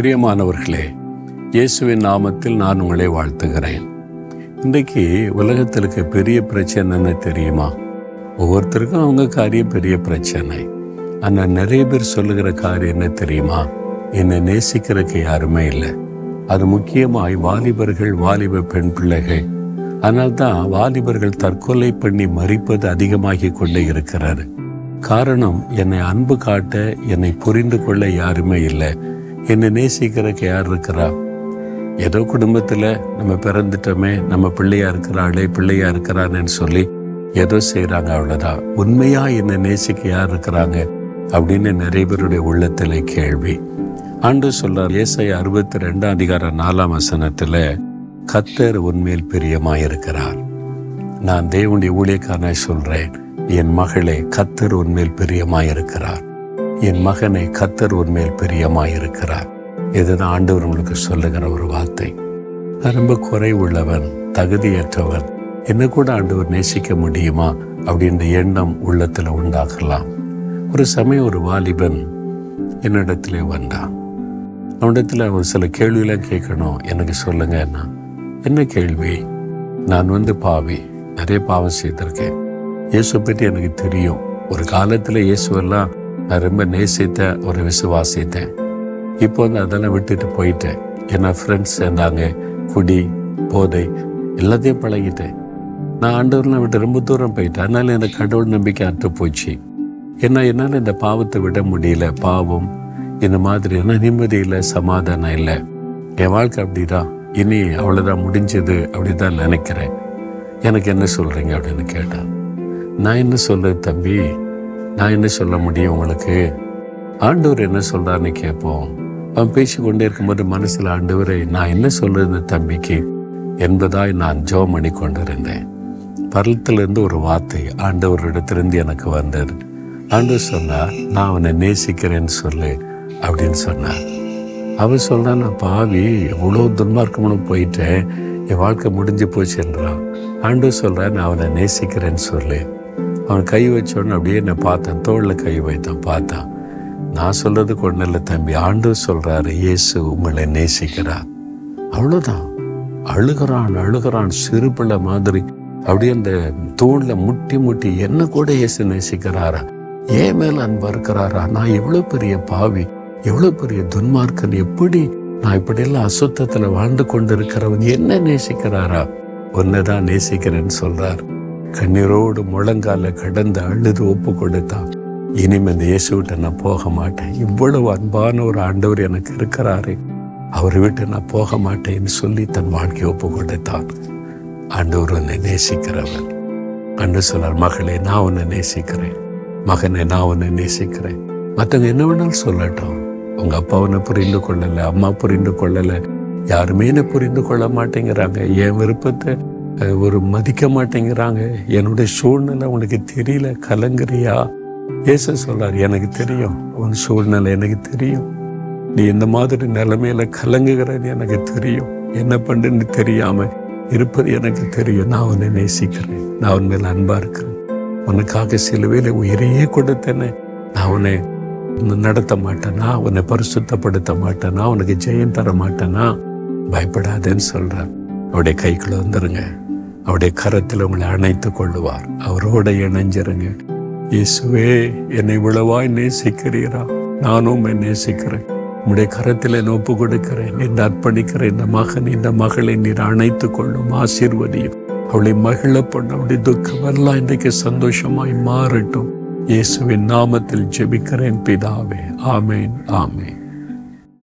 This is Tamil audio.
பிரியமானவர்களே இயேசுவின் நாமத்தில் நான் உங்களை வாழ்த்துகிறேன். இன்றைக்கு உலகத்தில் இருக்க பெரிய பிரச்சனைன்னு தெரியுமா? ஒவ்வொருத்தருக்கும் அவங்க காரியம் பெரிய பிரச்சனை. ஆனால் நிறைய பேர் சொல்லுகிற காரியம் என்ன தெரியுமா? என்னை நேசிக்கிறதுக்கு யாருமே இல்லை. அது முக்கியமாய் வாலிபர்கள் வாலிப பெண் பிள்ளைகள். அதனால்தான் வாலிபர்கள் தற்கொலை பண்ணி மறிப்பது அதிகமாகி கொண்டே இருக்கிறாரு காரணம் என்னை அன்பு காட்ட என்னை புரிந்து கொள்ள யாருமே இல்லை. என்னை நேசிக்கிறக்கு யார் இருக்கிறா? ஏதோ குடும்பத்தில் நம்ம பிறந்துட்டோமே நம்ம பிள்ளையா இருக்கிறாளே பிள்ளையா இருக்கிறான்னு சொல்லி ஏதோ செய்கிறாங்க அவ்வளோதான் உண்மையா என்னை நேசிக்க யார் இருக்கிறாங்க அப்படின்னு நிறைய பேருடைய உள்ளத்தில் கேள்வி. ஆண்டு சொல்றார் ஏசை அறுபத்தி ரெண்டாம் அதிகார நாலாம் வசனத்தில் கத்தர் உண்மையில் பிரியமாயிருக்கிறார். நான் தேவனுடைய ஊழியக்காரனை சொல்றேன் என் மகளே கத்தர் உண்மையில் பிரியமாயிருக்கிறார். என் மகனை கத்தர் உண்மையில் பிரியமாயிருக்கிறார். இதுதான் ஆண்டவர் உங்களுக்கு சொல்லுகிற ஒரு வார்த்தை. நான் ரொம்ப குறை உள்ளவன் தகுதியற்றவன். என்ன கூட ஆண்டவர் நேசிக்க முடியுமா? அப்படின்ற எண்ணம் உள்ளத்தில் உண்டாகலாம். ஒரு சமயம் ஒரு வாலிபன் என்னிடத்துல வந்தான். அவனிடத்தில் ஒரு சில கேள்வியெல்லாம் கேட்கணும். எனக்கு சொல்லுங்க என்ன கேள்வி? நான் வந்து பாவி. நிறைய பாவம் செய்திருக்கேன். இயேசு பற்றி எனக்கு தெரியும். ஒரு காலத்தில் இயேசுவெல்லாம் நான் ரொம்ப நேசித்த ஒரு விசுவாசித்தேன். இப்போ வந்து அதெல்லாம் விட்டுட்டு போயிட்டேன். ஏன்னா ஃப்ரெண்ட்ஸ் சேர்ந்தாங்க குடி போதை எல்லாத்தையும் பழகிட்டேன். நான் ஆண்டவர்லாம் விட்டு ரொம்ப தூரம் போயிட்டேன். அதனால எனக்கு கடவுள் நம்பிக்கை அற்று போச்சு. ஏன்னா என்னால் இந்த பாவத்தை விட முடியல. பாவம் இந்த மாதிரி என்ன நிம்மதி இல்லை சமாதானம் இல்லை. என் வாழ்க்கை அப்படிதான். இனி அவ்வளோதான் முடிஞ்சது அப்படி தான் நினைக்கிறேன். எனக்கு என்ன சொல்கிறீங்க அப்படின்னு கேட்டான் நான் என்ன சொல்றது தம்பி? நான் என்ன சொல்ல முடியும் உங்களுக்கு? ஆண்டவர் என்ன சொல்றாருன்னு கேட்போம். அவன் பேசி கொண்டே இருக்கும்போது மனசில் ஆண்டவரை நான் என்ன சொல்றது தம்பிக்கு? என்பதாய் நான் ஜோம் பண்ணி கொண்டிருந்தேன். பரலத்திலிருந்து ஒரு வார்த்தை ஆண்டவரிடத்திலிருந்து எனக்கு வந்தது. ஆண்டவர் சொன்னார் நான் அவனை நேசிக்கிறேன்னு சொல்லு அப்படின்னு சொன்னார். அவன் சொன்னான் நான் பாவி எவ்வளோ துன்மார்க்கமான போயிட்டேன். என் வாழ்க்கை முடிஞ்சு போச்சுன்றான் ஆண்டு சொல்கிறேன் நான் அவனை நேசிக்கிறேன்னு சொல்லு. அவன் கை வச்சோடனே அப்படியே என்னை பார்த்தேன். தோளில் கை வைத்தான் பார்த்தான். நான் சொல்றது ஒன்றும் இல்லை தம்பி. ஆண்டு சொல்றாரு இயேசு உங்களை நேசிக்கிறார். அவ்வளோதான் அழுகிறான் அழுகிறான் சிறுபிள்ளை மாதிரி. அப்படியே அந்த தோளில் முட்டி முட்டி என்ன கூட இயேசு நேசிக்கிறாரா? ஏன் மேல அன்பா இருக்கிறாரா நான் எவ்வளோ பெரிய பாவி எவ்வளோ பெரிய துன்மார்க்கன் எப்படி நான் இப்படியெல்லாம் அசுத்தத்தில் வாழ்ந்து கொண்டு இருக்கிறவன் என்ன நேசிக்கிறாரா? ஒன்னதான் நேசிக்கிறேன்னு சொல்றாரு. கண்ணீரோடு முழங்கால கடந்து அழுது ஒப்பு கொடுத்தான் இனிமே இந்த இயேசுவிட்ட நான் போக மாட்டேன். இவ்வளவு அன்பான ஒரு ஆண்டவர் எனக்கு இருக்கிறாரு. அவர் விட்டு நான் போக மாட்டேன்னு சொல்லி தன் வாழ்க்கையை ஒப்பு கொடுத்தான் ஆண்டவர் உன்னை நேசிக்கிறவன். அன்று சொல்றார் மகளே நான் உன்னை நேசிக்கிறேன். மகனை நான் உன்னை நேசிக்கிறேன். மற்றவங்க என்ன வேணாலும் சொல்லட்டும். உங்க அப்பா உன்னை புரிந்து கொள்ளலை அம்மா புரிந்து கொள்ளலை. யாருமே என்னை புரிந்து கொள்ள மாட்டேங்கிறாங்க. என் விருப்பத்தை ஒரு மதிக்க மாட்டேங்கிறாங்க. என்னுடைய சூழ்நிலை உனக்கு தெரியல கலங்குறியா? ஏச சொல்றார் எனக்கு தெரியும். உன் சூழ்நிலை எனக்கு தெரியும். நீ இந்த மாதிரி நிலைமையில கலங்குகிறன்னு எனக்கு தெரியும். என்ன பண்ணுன்னு தெரியாம இருப்பது எனக்கு தெரியும். நான் உன்னை நேசிக்கிறேன். நான் உன் மேல அன்பா இருக்கிறேன். உனக்காக சிலுவையில உயிரையே கொடுத்தேனே. நான் உன்னை நடத்த மாட்டேனா. உன்னை பரிசுத்தப்படுத்த மாட்டேனா. உனக்கு ஜெயம் தர மாட்டேனா. பயப்படாதேன்னு சொல்றார். அவருடைய கைக்குள்ள வந்துருங்க. அவருடைய கரத்தில் உங்களை அணைத்துக் கொள்ளுவார். அவரோட இணைஞ்சிருங்க. இயேசுவே என்னை இவ்வளவாய் நேசிக்கிறீரா? நானும் நேசிக்கிறேன். உம்முடைய கரத்தில் என் ஒப்பு கொடுக்கிறேன் என்று அர்ப்பணிக்கிறேன். இந்த மகன் இந்த மகளை நீர் அணைத்து கொள்ளும் ஆசீர்வதியும். அவளை மகிழ பண்ண அவளுடைய துக்கமெல்லாம் இன்றைக்கு சந்தோஷமாய் மாறட்டும். இயேசுவின் நாமத்தில் ஜெபிக்கிறேன் பிதாவே. ஆமேன் ஆமேன்.